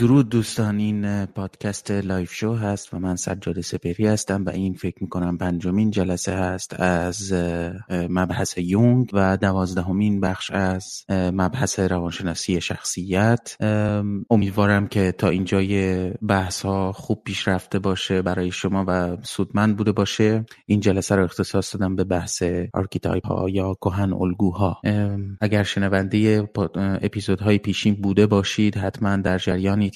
درود دوستان این پادکست لایف شو هست و من سجاد سپری هستم و این فکر می‌کنم پنجمین جلسه هست از مبحث یونگ و دوازدهمین بخش از مبحث روانشناسی شخصیت. امیدوارم که تا اینجای بحث ها خوب پیش رفته باشه برای شما و سودمند بوده باشه. این جلسه رو اختصاص دادم به بحث archetype ها یا کهن الگوها. اگر شنونده اپیزودهای پیشین بوده باشید حتما در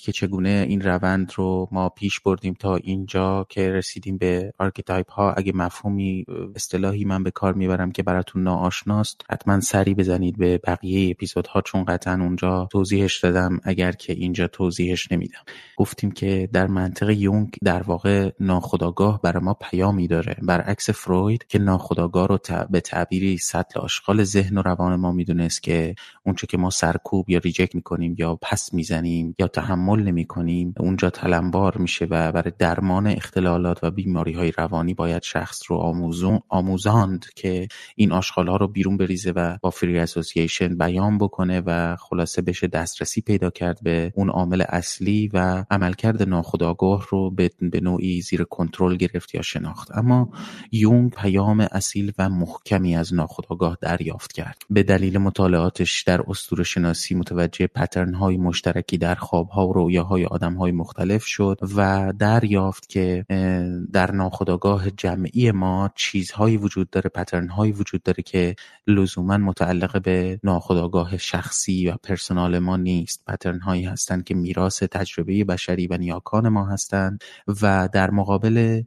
که چگونه این روند رو ما پیش بردیم تا اینجا که رسیدیم به archetype ها. اگه مفهومی اصطلاحی من به کار می‌برم که براتون ناآشناست حتما سری بزنید به بقیه اپیزودها چون قطعا اونجا توضیحش دادم اگر که اینجا توضیحش نمیدم. گفتیم که در منطق یونگ در واقع ناخداگاه برای ما پیامی داره. برعکس فروید که ناخداگاه رو به تعبیری سطل آشغال ذهن و روان ما می‌دونست که اونچه که ما سرکوب یا ریجکت می‌کنیم یا پس می‌زنیم یا تحمل نمی کنیم اونجا تلمبار میشه و برای درمان اختلالات و بیماری های روانی باید شخص رو آموزون آموزاند که این آشغال ها رو بیرون بریزه و با فری اسوسییشن بیان بکنه و خلاصه بشه دسترسی پیدا کرد به اون عامل اصلی و عملکرد ناخودآگاه رو به نوعی زیر کنترل گرفت یا شناخت. اما یونگ پیام اصیل و محکمی از ناخودآگاه دریافت کرد. به دلیل مطالعاتش در اسطوره شناسی متوجه پترن های مشترکی در خواب ها و رویاهای آدم های مختلف شد و دریافت که در ناخودآگاه جمعی ما چیزهایی وجود داره پترن هایی وجود داره که لزوما متعلق به ناخودآگاه شخصی و پرسنال ما نیست. پترن هایی هستند که میراث تجربه بشری و نیاکان ما هستند و در مقابل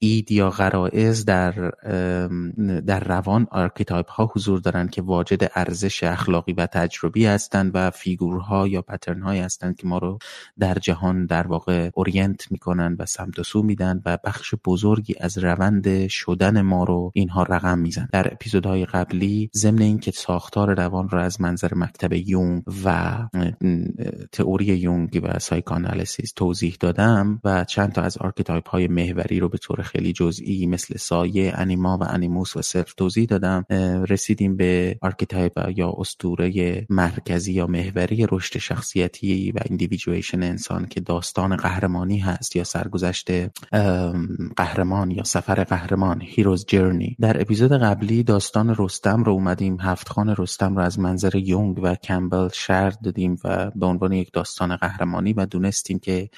id یا غرائز در در روان archetype ها حضور دارند که واجد ارزش اخلاقی و تجربی هستند و figure ها یا pattern هایی هستند که ما رو در جهان در واقع orient می‌کنن و سمت و سو میدن و بخش بزرگی از روند شدن ما رو اینها رقم میزنن در اپیزودهای قبلی ضمن اینکه ساختار روان رو از منظر مکتب یونگ و تئوری یونگ و psychoanalysis توضیح دادم و چند تا از archetype های محوری رو به طور خیلی جزئی مثل سایه انیما و animus و self توضیح دادم. رسیدیم به archetype یا اسطوره مرکزی یا محوری رشد شخصیتی و individuation انسان که داستان قهرمانی هست یا سرگذشت قهرمان یا سفر قهرمان hero's journey در اپیزود قبلی داستان رستم رو اومدیم هفت خان رستم رو از منظر یونگ و کمبل شرح دادیم و به عنوان یک داستان قهرمانی و دونستیم که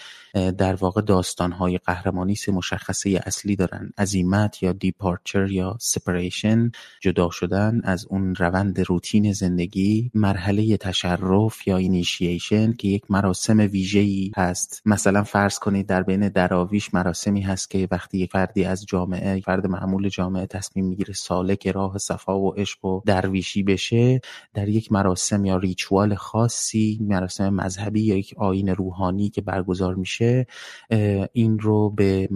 در واقع داستانهای قهرمانی سه مشخصه اصلی دارن. عزیمت یا departure یا separation جدا شدن از اون روند روتین زندگی مرحله تشرف یا اینیشیشن که یک مراسم ویژه‌ای هست. مثلا فرض کنید در بین دراویش مراسمی هست که وقتی یک فردی از جامعه فرد معمول جامعه تصمیم می‌گیره سالک راه صفا و عشق و درویشی بشه در یک مراسم یا ritual خاصی مراسم مذهبی یا یک آیین روحانی که برگزار میشه این رو به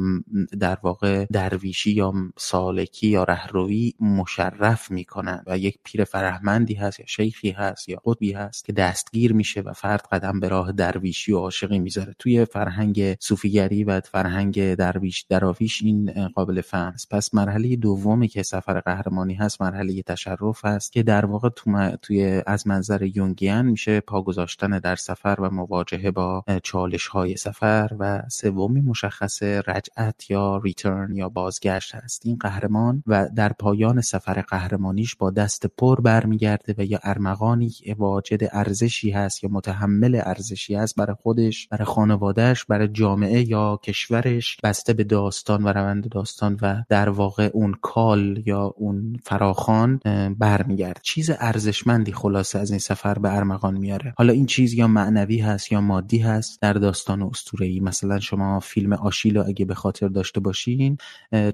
در واقع درویشی یا سالکی یا رهروی مشرف می‌کنن و یک پیر فرهمندی هست یا شیخی هست یا قطبی هست که دستگیر میشه و فرد قدم به راه درویشی و عاشقی می‌ذاره. توی فرهنگ صوفیگری و فرهنگ درویش دراویش این قابل فهم است. پس مرحله دومی که سفر قهرمانی هست مرحله تشرف هست که در واقع تو توی از منظر یونگیان میشه پا گذاشتن در سفر و مواجهه با چالش های سفر و سومی مشخص رجعت یا ریترن یا بازگشت هست. این قهرمان و در پایان سفر قهرمانیش با دست پر برمیگرده و یا ارمغانی واجد ارزشی هست یا متحمل ارزشی هست. برای خودش برای خانوادهش برای جامعه یا کشورش. بسته به داستان و روند داستان و در واقع اون کال یا اون فراخان برمیگرد چیز ارزشمندی خلاصه از این سفر به ارمغان میاره. حالا این چیز یا معنوی هست یا مادی هست در داستان اسطوره‌ای مثلا شما فیلم آشیل رو اگه به خاطر داشته باشین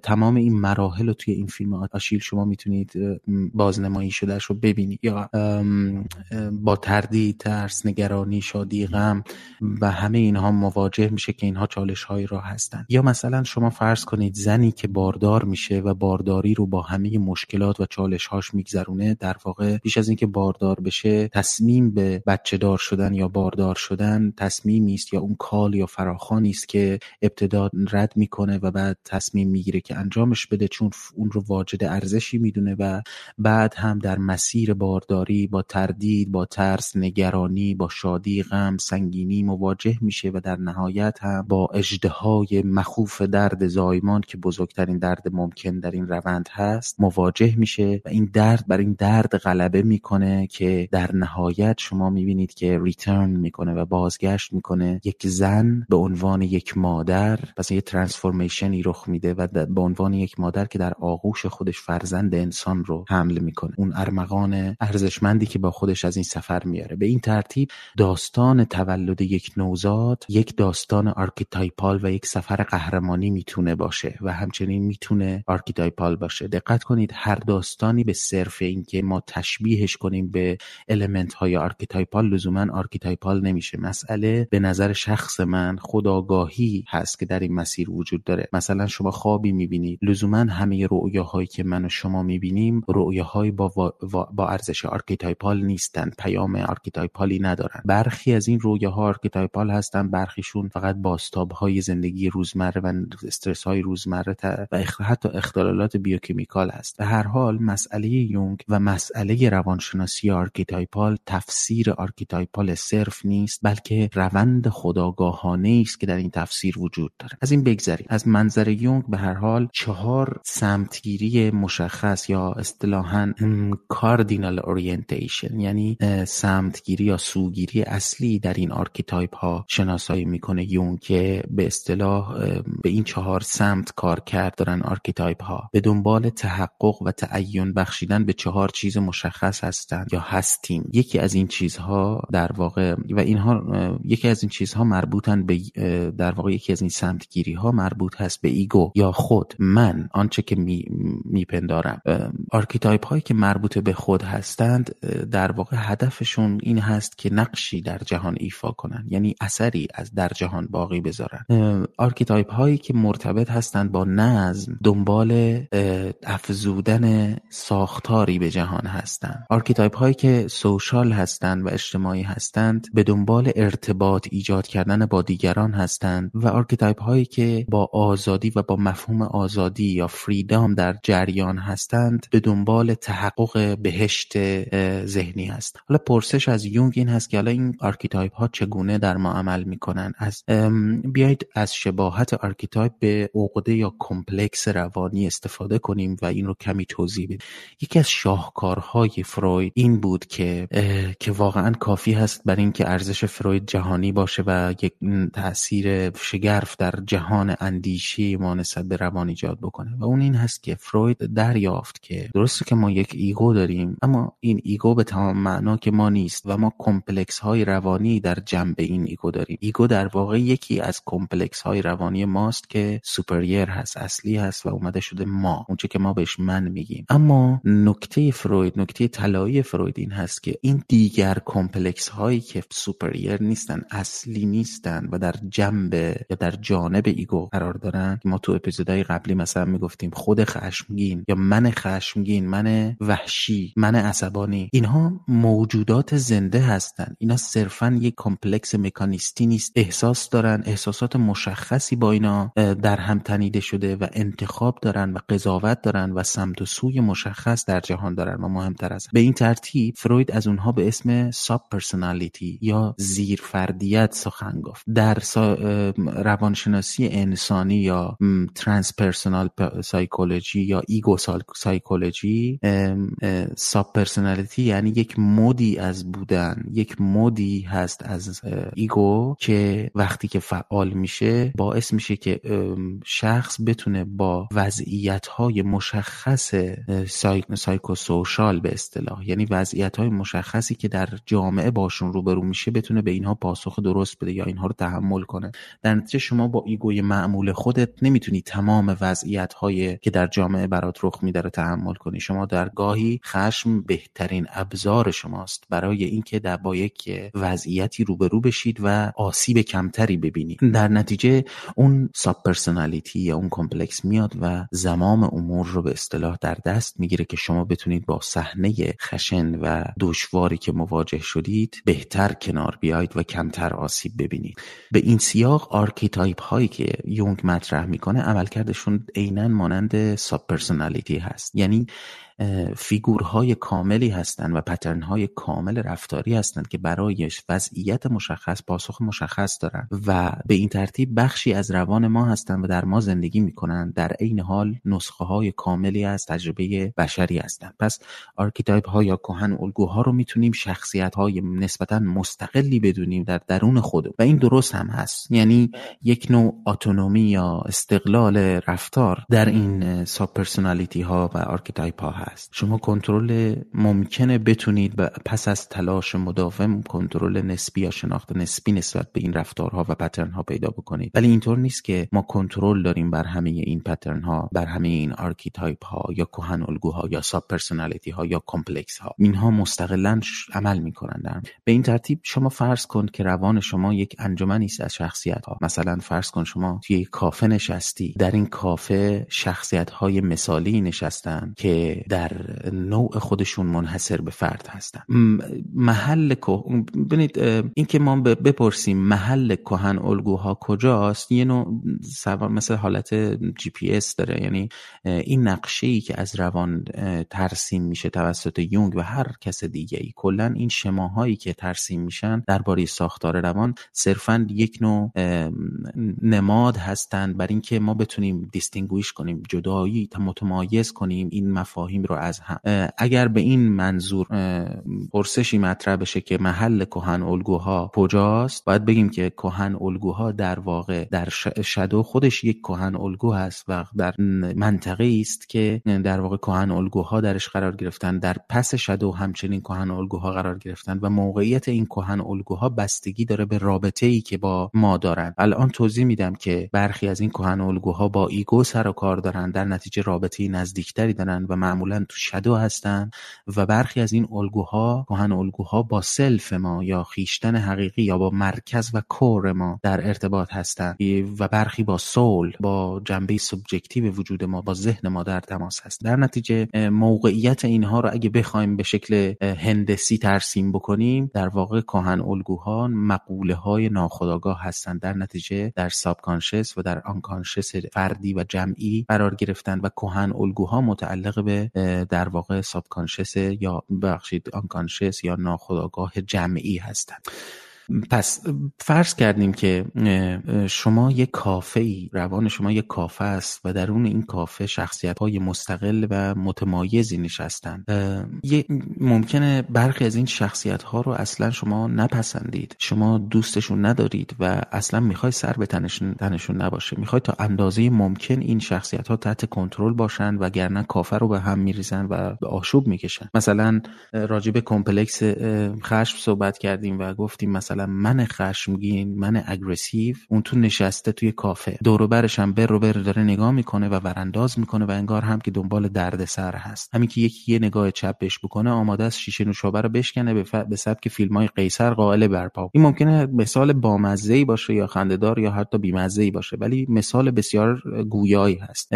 تمام این مراحل رو توی این فیلم آشیل شما می‌تونید بازنمایی شدهش رو ببینید. یا با تردید ترس نگرانی شادی غم و همه اینها مواجه میشه که اینها چالش های را هستند. یا مثلا شما فرض کنید زنی که باردار میشه و بارداری رو با همه مشکلات و چالش هاش میگذرونه در واقع پیش از اینکه باردار بشه تصمیم به بچه دار شدن یا باردار شدن تصمیمی است یا اون کال یا فراخانی است که ابتدا رد می‌کنه و بعد تصمیم می‌گیره که انجامش بده چون اون رو واجد ارزشی می‌دونه و بعد هم در مسیر بارداری با تردید با ترس نگرانی با شادی غم سنگین سنگینی مواجه میشه و در نهایت هم با اجدهای مخوف درد زایمان که بزرگترین درد ممکن در این روند هست مواجه میشه و این درد بر این درد غلبه می‌کنه که در نهایت شما می‌بینید که ریترن می‌کنه و بازگشت می‌کنه. یک زن به عنوان یک مادر پس یه ترانسفورمیشنی رخ میده و به عنوان یک مادر که در آغوش خودش فرزند انسان رو حمل می‌کنه. اون ارمغان ارزشمندی که با خودش از این سفر میاره به این ترتیب داستان تولد یک نوزاد یک داستان archetypal و یک سفر قهرمانی می‌تونه باشه و همچنین می‌تونه archetypal باشه. دقت کنید هر داستانی به صرف اینکه ما تشبیهش کنیم به element های archetypal لزوما archetypal نمیشه. مسئله به نظر شخص من خودآگاهی هست که در این مسیر وجود داره. مثلا شما خوابی می‌بینید. لزوما همه رؤیاهایی که من و شما می‌بینیم رؤیاهای با, با ارزش archetypal نیستن. پیام archetypal ی ندارن. برخی از این رویاها archetypal هستن. برخیشون فقط بازتاب های زندگی روزمره و استرس های روزمره و حتی اختلالات biochemical هست. به هر حال مسئله یونگ و مسئله روانشناسی archetypal تفسیر archetypal صرف نیست بلکه روند خودآگاهانه است که در این تفسیر وجود داره. از این بگذریم. از منظر یونگ به هر حال چهار سمتگیری مشخص یا اصطلاحا cardinal orientation یعنی سمتگیری یا سوگیری اصلی در این archetype ها شناسایی می‌کنه. یونگ که به اصطلاح به این چهار سمت کار کرد دارن archetype ها به دنبال تحقق و تعین بخشیدن به چهار چیز مشخص هستند یا هستیم. یکی از این چیزها در واقع و اینها یکی از این چیزها مربوطن به در واقع یکی از این سمتگیری ها مربوط هست به ego یا خود. من آنچه که می میپندارم archetype هایی که مربوط به خود هستند در واقع هدفشون این هست که نقشی در جهان ایفا کنن یعنی اثری از در جهان باقی بذارن. archetype هایی که مرتبط هستند با نظم دنبال افزودن ساختاری به جهان هستند archetype هایی که social هستند و اجتماعی هستند به دنبال ارتباط ایجاد کردن با دیگران هستند و archetype هایی که با آزادی و با مفهوم آزادی یا freedom در جریان هستند به دنبال تحقق بهشت ذهنی هست. حالا پرسش از یونگ این هست که حالا این archetype ها چگونه در ما عمل می‌کنن. از بیایید از شباهت archetype به عقده یا complex روانی استفاده کنیم و این رو کمی توضیح بدیم. یکی از شاهکارهای فروید این بود که که واقعا کافی هست بر اینکه ارزش فروید جهانی باشه و یک تاثیر شگرف در جهان اندیشی ما نسبت به روان ایجاد بکنه. و اون این هست که فروید دریافت که درسته که ما یک ego داریم اما این ego به تمام معنا که ما نیست و ما complex های روانی در جنب این ego داریم. ego در واقع یکی از complex های روانی ماست که superior هست اصلی هست و اومده شده ما اونچه که ما بهش من میگیم. اما نکته فروید نکته طلایی فروید این هست که این دیگر complex هایی که superior نیستن اصلی نیستن و در جنب یا در جانب ego قرار دارن. ما تو اپیزودهای قبلی مثلا می‌گفتیم خود خشمگین یا من خشمگین من وحشی من عصبانی اینها موجودات زنده هستند اینا صرفا یک complex مکانیستی نیست احساس دارن احساسات مشخصی با اینا در هم تنیده شده و انتخاب دارن و قضاوت دارن و سمت و سوی مشخص در جهان دارن و مهمتر از به این ترتیب فروید از اونها به اسم subpersonality یا زیر فردیت سخن گفت. در روانشناسی انسانی یا transpersonal psychology یا ego psychology subpersonality یعنی یک mode ی از بودن یک mode ی هست از ego که وقتی که فعال میشه باعث میشه که شخص بتونه با وضعیت های مشخص psychosocial به اصطلاح یعنی وضعیت های مشخصی که در جامعه باشون روبرو میشه بتونه به اینها پاسخ درست بده یا اینها رو تحمل کنه. در نتیجه شما با ego ی معمول خودت نمی‌تونی تمام وضعیت های که در جامعه برات رخ میده رو تحمل کنی. شما در گاهی خشم بهترین ابزار شماست. برای اینکه در با یک وضعیتی روبرو بشید و آسیب کمتری ببینید. در نتیجه اون subpersonality یا اون complex میاد و زمام امور رو به اصطلاح در دست می‌گیره که شما بتونید با صحنه خشن و دشواری که مواجه شدید بهتر کنار بیاید و کمتر آسیب ببینید. به این سیاق archetype هایی که یونگ مطرح می‌کنه عملکردشون عینا مانند subpersonality هست. یعنی figure های کاملی هستند و pattern های کامل رفتاری هستند که برای وضعیت مشخص پاسخ مشخص دارن و به این ترتیب بخشی از روان ما هستند و در ما زندگی می‌کنن. در عین حال نسخه های کاملی از تجربه بشری هستند. پس archetype ها یا کهن الگوها رو می‌تونیم شخصیت های نسبتا مستقلی بدونیم در درون خود و این درست هم هست. یعنی یک نوع autonomy یا استقلال رفتار در این sub ها و archetype ها هست. شما کنترل ممکنه بتونید پس از تلاش مداوم کنترل نسبی یا شناخت نسبی نسبت به این رفتارها و pattern ها پیدا بکنید. ولی اینطور نیست که ما کنترل داریم بر همه این pattern ها بر همه این archetype ها یا کهن الگوها یا subpersonality ها یا complex ها اینها مستقلا عمل می‌کنن به این ترتیب شما فرض کن که روان شما یک انجمنی است از شخصیت ها مثلا فرض کن شما توی کافه نشستی. در این کافه شخصیت های مثالی نشستن که نوع خودشون منحصر به فرد هستن. محل ببینید این که ما بپرسیم محل کهن الگوها کجاست یه نوع مثل حالت جی پی اس داره. یعنی این نقشه ای که از روان ترسیم میشه توسط یونگ و هر کس دیگه ای کلا این شماهایی که ترسیم میشن درباره ساختار روان صرفا یک نوع نماد هستند بر اینکه ما بتونیم distinguish کنیم جدایی متمایز کنیم این مفاهیم رو از هم. اگر به این منظور پرسشی مطرح بشه که محل کهن الگوها کجاست باید بگیم که کهن الگوها در واقع در شدو خودش یک کهن الگو هست و در منطقه است که در واقع کهن الگوها درش قرار گرفتن. در پس شدو همچنین کهن الگوها قرار گرفتن و موقعیت این کهن الگوها بستگی داره به رابطه ای که با ما دارن. الان توضیح میدم که برخی از این کهن الگوها با ایگو سر و کار دارن در نتیجه رابطه نزدیکتری دارن و معمولا تو شدو هستن و برخی از این الگوها کهن الگوها با self ما یا خویشتن حقیقی یا با مرکز و core ما در ارتباط هستند و برخی با soul با جنبه subjective وجود ما با ذهن ما در تماس هست در نتیجه موقعیت اینها رو اگه بخوایم به شکل هندسی ترسیم بکنیم در واقع کهن الگوها مقوله های ناخودآگاه هستند در نتیجه در sub و در unconscious فردی و جمعی قرار گرفتن و کهن الگوها متعلق به در واقع ساب یا بخشید آنکانشس یا ناخودآگاه جمعی هستند. پس فرض کردیم که شما یک کافه ای روان شما یک کافه است و درون این کافه شخصیت های مستقل و متمایزی نشستن ممکنه برخی از این شخصیت ها رو اصلا شما نپسندید. شما دوستشون ندارید و اصلا می‌خوای سر به تنشون, تنشون نباشه. می‌خوای تا اندازه ممکن این شخصیت ها تحت کنترل باشن و گرنه کافه رو به هم میریزن و به آشوب می‌کشن. مثلا راجب complex خشم صحبت کردیم و گفتیم مثلا من خشمگین من aggressive اون تو نشسته توی کافه. دور برش هم بر رو بر داره نگاه می‌کنه و ورانداز می‌کنه و انگار هم که دنبال درد سر هست. همین که یکی یه نگاه چپ بهش بکنه آماده است شیشه نوشابه رو بشکنه به, ف... به سبک فیلم های قیصر قائل برپا. این ممکنه مثال بامزه ای باشه یا خنده‌دار یا حتی بیمزه ای باشه ولی مثال بسیار گویایی هست.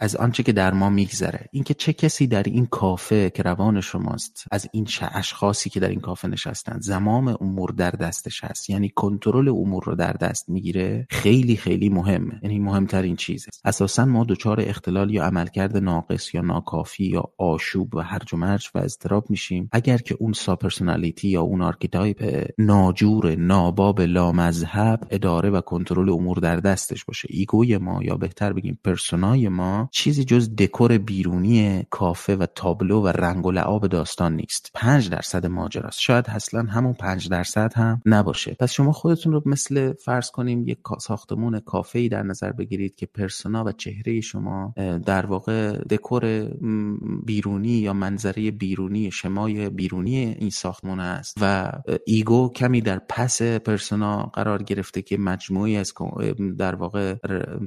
از آنچه که در ما میگذره. اینکه چه کسی در این کافه که روان شماست از این اشخاصی که در این کافه نشستن. زمام امور در دست دستش هست. یعنی کنترل امور رو در دست می‌گیره خیلی خیلی مهمه. یعنی مهمترین چیزه. اساسا ما دچار اختلال یا عملکرد ناقص یا ناکافی یا آشوب و هرج و مرج و اضطراب میشیم. اگر که اون sub-personality یا اون archetype ناجور ناباب لامذهب اداره و کنترل امور در دستش باشه. ego ی ما یا بهتر بگیم persona ی ما چیزی جز دکور بیرونی کافه و تابلو و رنگ و لعاب داستان نیست. پنج درصد ماجراست. شاید اصلا همون پنج درصد هم نباشه. پس شما خودتون رو مثل فرض کنیم یک ساختمون کافه ای در نظر بگیرید که persona و چهره شما در واقع دکور بیرونی یا منظره بیرونی شمای بیرونی این ساختمون است و ego کمی در پس persona قرار گرفته که مجموعی از در واقع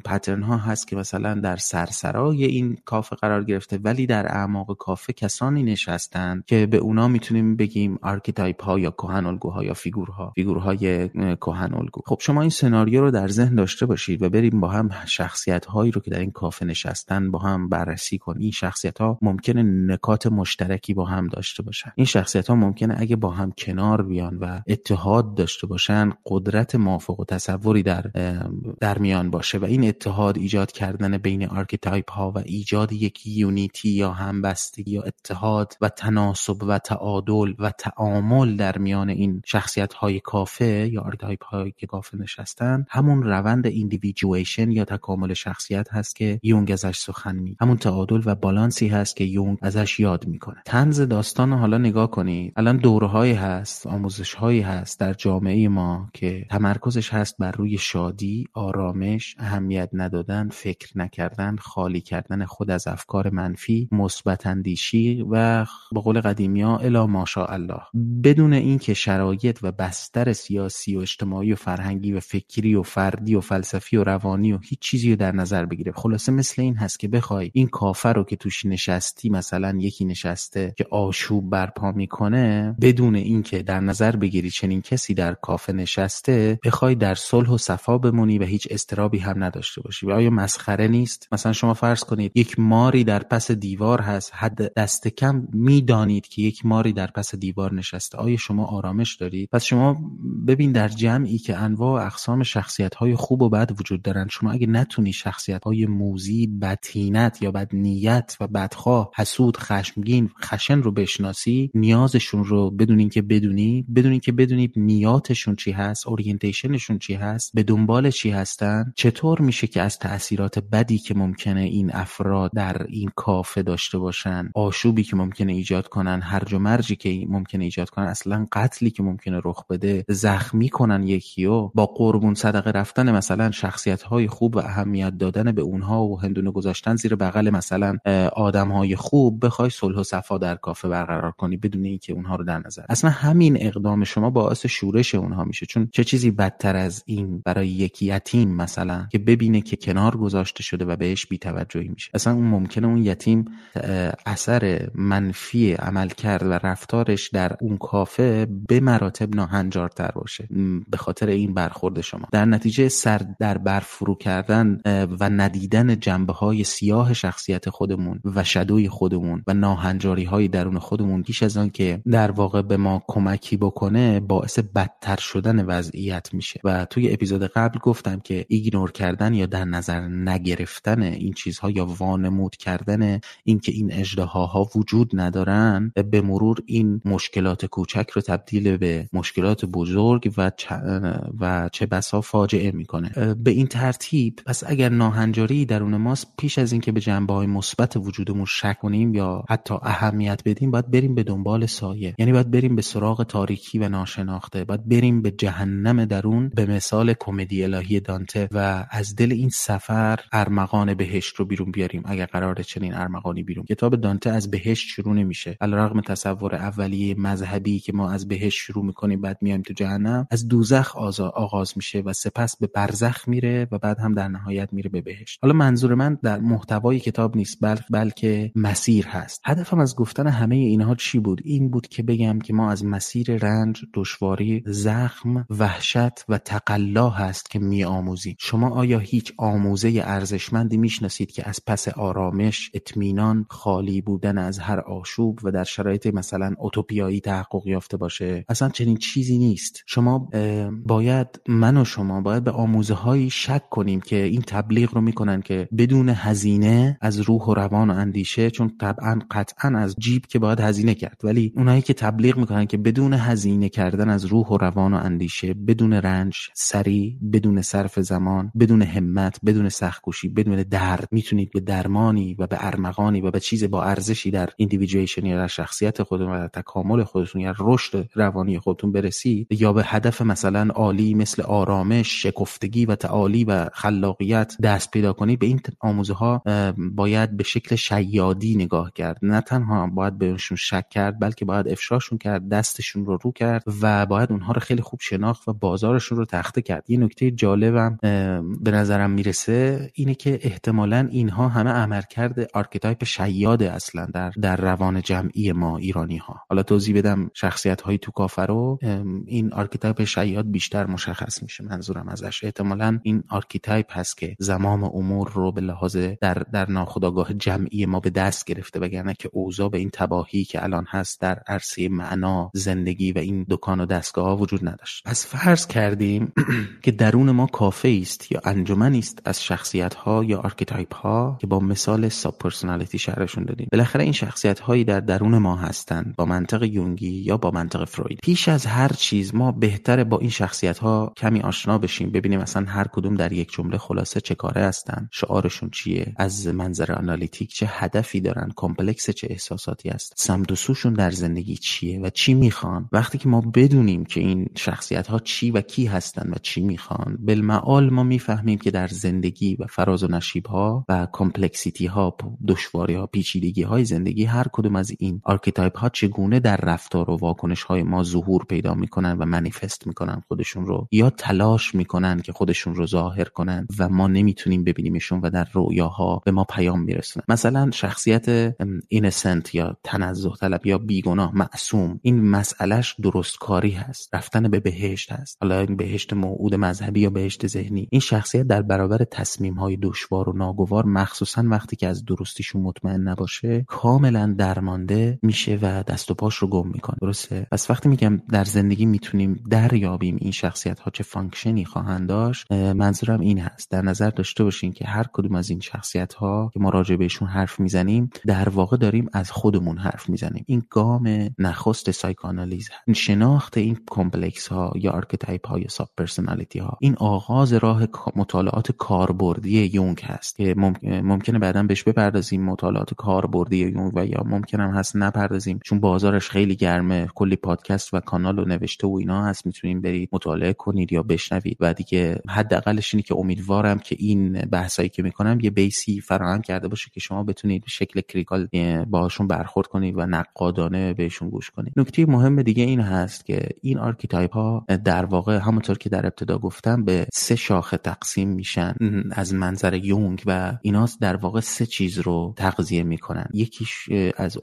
pattern ها هست که مثلا در سرسرای این کافه قرار گرفته ولی در اعماق کافه کسانی نشستند که به اونا می‌تونیم بگیم archetype ها یا کهن الگوها یا فیگورها فیگورهای کهن الگو. خب شما این سناریو رو در ذهن داشته باشید و بریم با هم شخصیت هایی رو که در این کافه نشستن با هم بررسی کنید این شخصیت ها ممکنه نکات مشترکی با هم داشته باشن. این شخصیت ها ممکنه اگه با هم کنار بیان و اتحاد داشته باشن قدرت مافوق تصوری در در میان باشه و این اتحاد ایجاد کردن بین archetype ها و ایجاد یک unity یا همبستگی یا اتحاد و تناسب و تعادل و تعامل در میان این شخصیت های کافه یا archetype هایی که کافه نشستن همون روند individuation یا تکامل شخصیت هست که یونگ ازش سخن می همون تعادل و بالانسی هست که یونگ ازش یاد می‌کنه. طنز داستان حالا نگاه کنید الان دورهایی هست آموزش هایی هست در جامعه ما که تمرکزش هست بر روی شادی آرامش اهمیت ندادن فکر نکردن خالی کردن خود از افکار منفی مثبت اندیشی و به قول قدیمی ها الا ماشاءالله. بدون اینکه شرایط و بستر سیاسی و اجتماعی و فرهنگی و فکری و فردی و فلسفی و روانی و هیچ چیزی رو در نظر بگیره. خلاصه مثل این هست که بخوای این کافر رو که توش نشستی مثلا یکی نشسته که آشوب برپا می‌کنه بدون اینکه در نظر بگیری چنین کسی در کافه نشسته بخوای در صلح و صفا بمونی و هیچ استرابی هم نداشته باشی. و آیا مسخره نیست؟ مثلا شما فرض کنید یک ماری در پس دیوار هست حد دست کم می‌دانید که یک ماری در پس دیوار نشسته. آیا شما آرامش دارید؟ پس شما ببین در جمعی که انواع و اقسام شخصیت های خوب و بد وجود دارن شما اگه نتونی شخصیت های موزی بدتینت یا بد نیت و بدخواه حسود خشمگین خشن رو بشناسی نیازشون رو بدونین که بدونی بدونین که بدونید نیاتشون چی هست اورینتیشنشون چی هست به دنبال چی هستن چطور میشه که از تاثیرات بدی که ممکنه این افراد در این کافه داشته باشن آشوبی که ممکنه ایجاد کنن هرج و مرجی که ممکنه ایجاد کنن اصلا قتلی که ممکنه رخ بده زخمی کنن یکیو با قربون صدقه رفتن مثلا شخصیت های خوب و اهمیت دادن به اونها و هندونه گذاشتن زیر بغل مثلا آدم های خوب بخوای صلح و صفا در کافه برقرار کنی بدون اینکه اونها رو در نظر. اصلا همین اقدام شما باعث شورش اونها میشه. چون چه چیزی بدتر از این برای یک یتیم مثلا که ببینه که کنار گذاشته شده و بهش بیتوجهی میشه؟ اصلا اون ممکنه اون یتیم اثر منفی عمل کرد و رفتارش در اون کافه به مراتب ناهنجارتر باشه. به خاطر این برخورد شما. در نتیجه سر در برفرو کردن و ندیدن جنبه های سیاه شخصیت خودمون و شدوی خودمون و ناهنجاری های درون خودمون پیش از آن که در واقع به ما کمکی بکنه باعث بدتر شدن وضعیت میشه. و توی اپیزود قبل گفتم که ایگنور کردن یا در نظر نگرفتن این چیزها یا وانمود کردن اینکه این اجدهاها وجود ندارن به مرور این مشکلات کوچک رو تبدیل به مشکلات بزرگ و و چه بسا فاجعه می‌کنه. به این ترتیب پس اگر ناهنجاری درون ماست پیش از اینکه به جنبه های مثبت وجودمون شک کنیم یا حتی اهمیت بدیم باید بریم به دنبال سایه. یعنی باید بریم به سراغ تاریکی و ناشناخته. باید بریم به جهنم درون به مثال کمدی الهی دانته و از دل این سفر ارمغان بهشت رو بیرون بیاریم اگر قرار چنین ارمغانی بیرون. کتاب دانته از بهشت شروع نمیشه. علیرغم تصور اولیه مذهبی که ما از بهشت شروع می‌کنیم بعد میایم تو جهنم از دوزخ آغاز میشه و سپس به برزخ میره و بعد هم در نهایت میره به بهشت. حالا منظور من در محتوای کتاب نیست بل بلکه مسیر هست. هدفم از گفتن همه اینها چی بود؟ این بود که بگم که ما از مسیر رنج دشواری زخم وحشت و تقلا هست که میآموزیم. شما آیا هیچ آموزه ارزشمندی می‌شناسید که از پس آرامش اطمینان خالی بودن از هر آشوب و در شرایط مثلا اوتوپیایی تحقق یافته باشه؟ اصلا چنین چیزی نیست. شما باید من و شما باید به آموزه هایی شک کنیم که این تبلیغ رو می‌کنن که بدون هزینه از روح و روان و اندیشه چون طبعا قطعا از جیب که باید هزینه کرد. ولی اونایی که تبلیغ می‌کنن که بدون هزینه کردن از روح و روان و اندیشه بدون رنج سری بدون صرف زمان بدون همت بدون سختکوشی بدون درد می‌تونید به درمانی و به ارمغانی و به چیز با ارزشی در ایندیویدویشن یا در شخصیت خودتون و در تکامل خودتون یا رشد روانی خودتون برسید. یا به هدف مثلا عالی مثل آرامش شکفتگی و تعالی و خلاقیت دست پیدا کنید به این آموزه ها باید به شکل شیادی نگاه کرد. نه تنها باید بهشون شک کرد بلکه باید افشاشون کرد دستشون رو رو کرد و باید اونها رو خیلی خوب شناخت و بازارشون رو تخته کرد. یه نکته جالبم به نظرم می‌رسه اینه که احتمالا اینها همه عملکرد archetype شیاده اصلا در در روان جمعی ما ایرانی ها حالا توضیح بدم شخصیت های تو کافه رو. این archetype شیاد بیشتر مشخص میشه منظورم ازش. احتمالا این archetype هست که زمام امور رو به لحاظ در در ناخودآگاه جمعی ما به دست گرفته وگرنه که اوضاع به این تباهی که الان هست در عرصه معنا زندگی و این دکان و دستگاه ها وجود نداشت. پس فرض کردیم که درون ما کافه است یا انجمنی است از شخصیت ها یا archetype ها که با مثال sub-personality شرحشون دادیم. بالاخره این شخصیت هایی در درون ما هستند با منطق یونگی یا با منطق فروید. پیش از هر چیز ما بهتره با این شخصیت ها کمی آشنا بشیم ببینیم مثلا هر کدوم در یک جمله خلاصه چه کاره هستن شعارشون چیه از منظر analytic چه هدفی دارن complex چه احساساتی است سمت و سوشون در زندگی چیه و چی می‌خوان. وقتی که ما بدونیم که این شخصیت ها چی و کی هستن و چی می‌خوان بالمآل ما می‌فهمیم که در زندگی و فراز و نشیب ها و complexity ها دشواری ها پیچیدگی های زندگی هر کدوم از این archetype ها چگونه در رفتار و واکنش های ما ظهور پیدا می‌کنن و منیفست می‌کنن خودشون رو یا تلاش می‌کنن که خودشون رو ظاهر کنن و ما نمی‌تونیم ببینیمشون و در رویاها به ما پیام میرسونن مثلا شخصیت innocent یا تنزه طلب یا بیگناه معصوم این مسئلهش درستکاری هست. رفتن به بهشت هست. حالا این بهشت موعود مذهبی یا بهشت ذهنی. این شخصیت در برابر تصمیم های دشوار و ناگوار مخصوصا وقتی که از درستیشون مطمئن نباشه کاملا درمانده میشه و دست و پاش رو گم می‌کنه. درسته؟ پس وقتی میگم در زندگی می‌تونیم دریابیم این شخصیت ها چه function ی خواهند داشت. منظورم این هست. در نظر داشته باشین که هر کدوم از این شخصیت ها که ما راجع بهشون حرف می‌زنیم در واقع داریم از خودمون حرف می‌زنیم. این گام نخست psychoanalyse این شناخت این complex ها یا archetype ها یا sub-personality ها این آغاز راه مطالعات کاربردی یونگ هست که ممکنه بعدا بهش بپردازیم مطالعات کاربردی یونگ و یا ممکنم هست نپردازیم چون بازارش خیلی گرمه. کلی پادکست و کانال و نوشته و اینا هست می‌تونید برید مطالعه کنید یا بشنوید. و دیگه حداقلش اینه که امیدوارم که این بحثایی که می‌کنم یه base ی فراهم کرده باشه که شما بتونید به شکل critical باهاشون برخورد کنید و نقادانه بهشون گوش کنید. نکته مهم دیگه این هست که این archetype ها در واقع همونطور که در ابتدا گفتم به سه شاخه تقسیم میشن. از منظر یونگ و اینا در واقع سه چیز رو تغذیه می‌کنن. یکیش از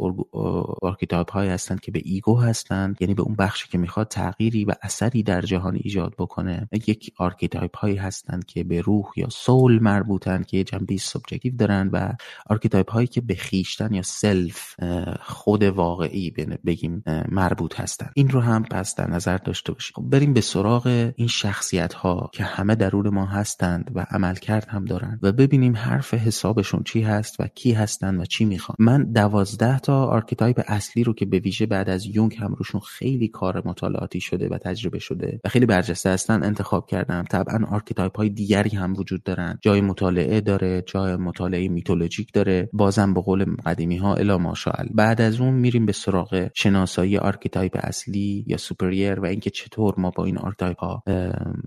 archetype های هستند که به ego هستند یعنی به اون بخشی که می‌خواد تغییری و اثری در جهان ایجاد بکنه. یک archetype هایی هستند که به روح یا soul مربوطن که جنبه subjective دارن و archetype هایی که به خویشتن یا self خود واقعی بگیم مربوط هستن. این رو هم پس در نظر داشته باشیم. خب بریم به سراغ این شخصیت ها که همه درون ما هستند و عملکرد هم دارن و ببینیم حرف حسابشون چی هست و کی هستن و چی می‌خوان. من دوازده تا archetype اصلی رو که به ویژه بعد از یونگ هم روشون خیلی کار مطالعاتی شده و تجربه شده و خیلی برجسته هستن انتخاب کردم. طبعا archetype های دیگری هم وجود دارن. جای مطالعه داره جای مطالعه mythologic داره. بازم به قول قدیمی ها الا ماشاءالله بعد از اون میریم به سراغ شناسایی archetype اصلی یا superior و اینکه چطور ما با این archetype ها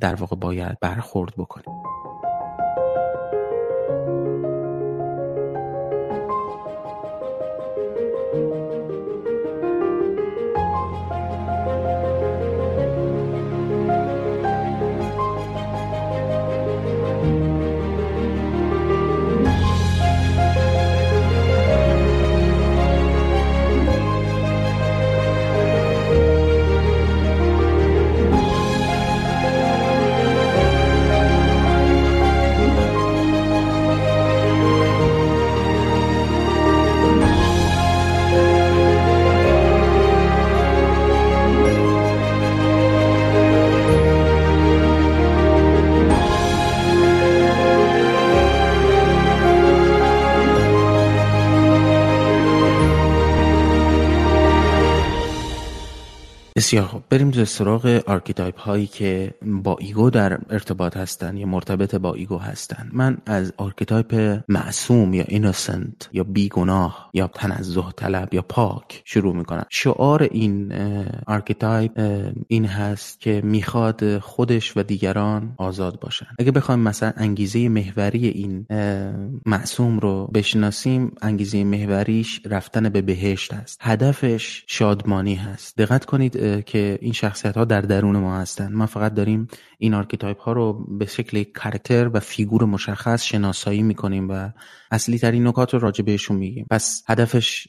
در واقع باید برخورد بکنیم. بسیار خوب بریم به سراغ archetype هایی که با ego در ارتباط هستن یا مرتبط با ego هستن. من از archetype معصوم یا innocent یا بیگناه یا تنزه طلب یا پاک شروع می‌کنم. شعار این archetype این هست که می‌خواد خودش و دیگران آزاد باشن. اگه بخوایم مثلا انگیزه محوری این معصوم رو بشناسیم انگیزه محوریش رفتن به بهشت هست. هدفش شادمانی هست. دقت کنید که این شخصیت ها در درون ما هستن. ما فقط داریم این archetype ها رو به شکل character و فیگور مشخص شناسایی می‌کنیم و اصلی ترین نکات رو راجع بهشون میگیم. پس هدفش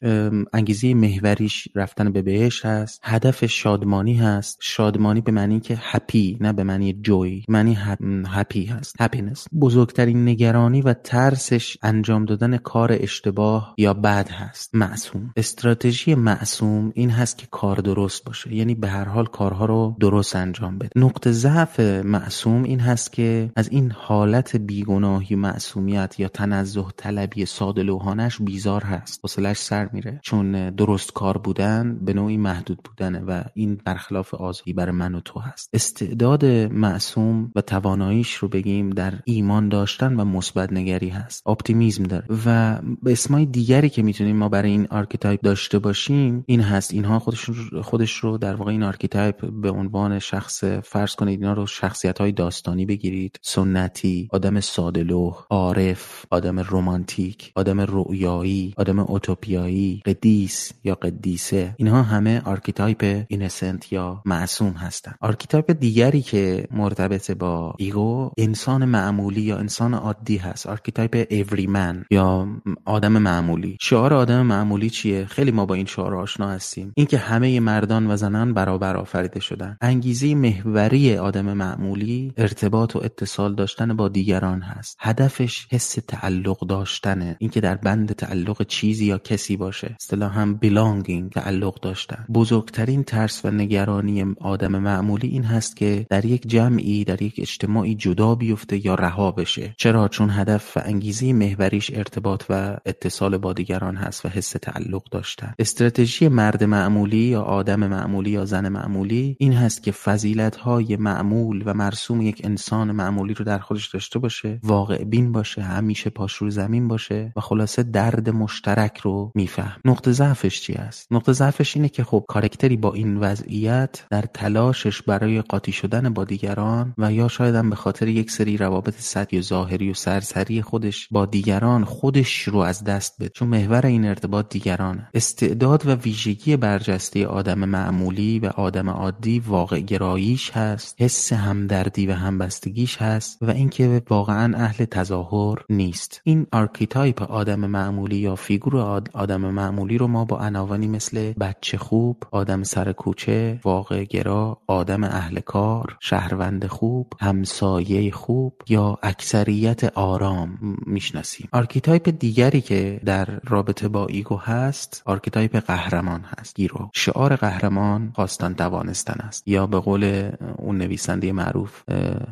انگیزه محوریش رفتن به بهشت هست. هدفش شادمانی هست. شادمانی به معنی که happy نه به معنی joy معنی happy هست. happiness بزرگترین نگرانی و ترسش انجام دادن کار اشتباه یا بد هست. معصوم. استراتژی معصوم این هست که کار درست باشه. یعنی به هر حال کارها رو درست انجام بده. نقطه ضعف معصوم این هست که از این حالت بیگناهی معصومیت یا تنزه طلبی ساده لوحانش بیزار هست. حوصلش سر میره. چون درست کار بودن به نوعی محدود بودنه و این برخلاف آزادی برای من و تو هست. استعداد معصوم و تواناییش رو بگیم در ایمان داشتن و مثبت نگری هست. optimism داره. و به اسمای دیگری که می‌تونیم ما برای این archetype داشته باشیم این هست. اینها خودش خودش رو در واقع این archetype به عنوان شخص فرض کنید اینا رو شخصیت های داستانی بگیرید. سنتی آدم ساده عارف آدم رمانتیک آدم رؤیایی آدم اوتوپیایی قدیس یا قدیسه. اینها همه archetype innocent یا معصوم هستن. archetype دیگری که مرتبط با ego انسان معمولی یا انسان عادی هست. archetype everyman یا آدم معمولی. شعار آدم معمولی چیه؟ خیلی ما با این شعار آشنا هستیم. اینکه همه مردان و زنان برابر آفریده شدن. انگیزه محوری آدم معمولی ارتباط و اتصال داشتن با دیگران هست. هدفش حس تعلق داشتنه اینکه در بند تعلق چیزی یا کسی باشه. هم belonging تعلق داشتن. بزرگترین ترس و نگرانی آدم معمولی این هست که در یک جمعی در یک اجتماعی جدا بیفته یا رها بشه. چرا؟ چون هدف و انگیزه محوریش ارتباط و اتصال با دیگران هست و حس تعلق داشتن. استراتژی مرد معمولی یا آدم معمولی یا زن معمولی این هست که فضیلت های معمول و مرسوم یک انسان معمولی رو در خودش داشته باشه واقع بین باشه همیشه پاش رو زمین باشه و خلاصه درد مشترک رو میفهم. نقطه ضعفش چی است؟ نقطه ضعفش اینه که خب کارکتری با این وضعیت در تلاشش برای قاطی شدن با دیگران و یا شاید هم به خاطر یک سری روابط سطحی و ظاهری و سرسری خودش با دیگران خودش رو از دست بده. چون محور این ارتباط دیگرانه. استعداد و ویژگی برجسته آدم معمولی و آدم عادی واقع گراییش هست حس همدردی و همبستگیش هست و اینکه واقعا اهل تظاهر نیست. این archetype آدم معمولی یا فیگور آدم معمولی رو ما با عناوینی مثل بچه خوب آدم سر کوچه واقع گرا آدم اهل کار شهروند خوب همسایه خوب یا اکثریت آرام می‌شناسیم. archetype دیگری که در رابطه با ego هست archetype قهرمان هست. hero شعار قهرمان خواستن توانستن است. یا به قول اون نویسنده معروف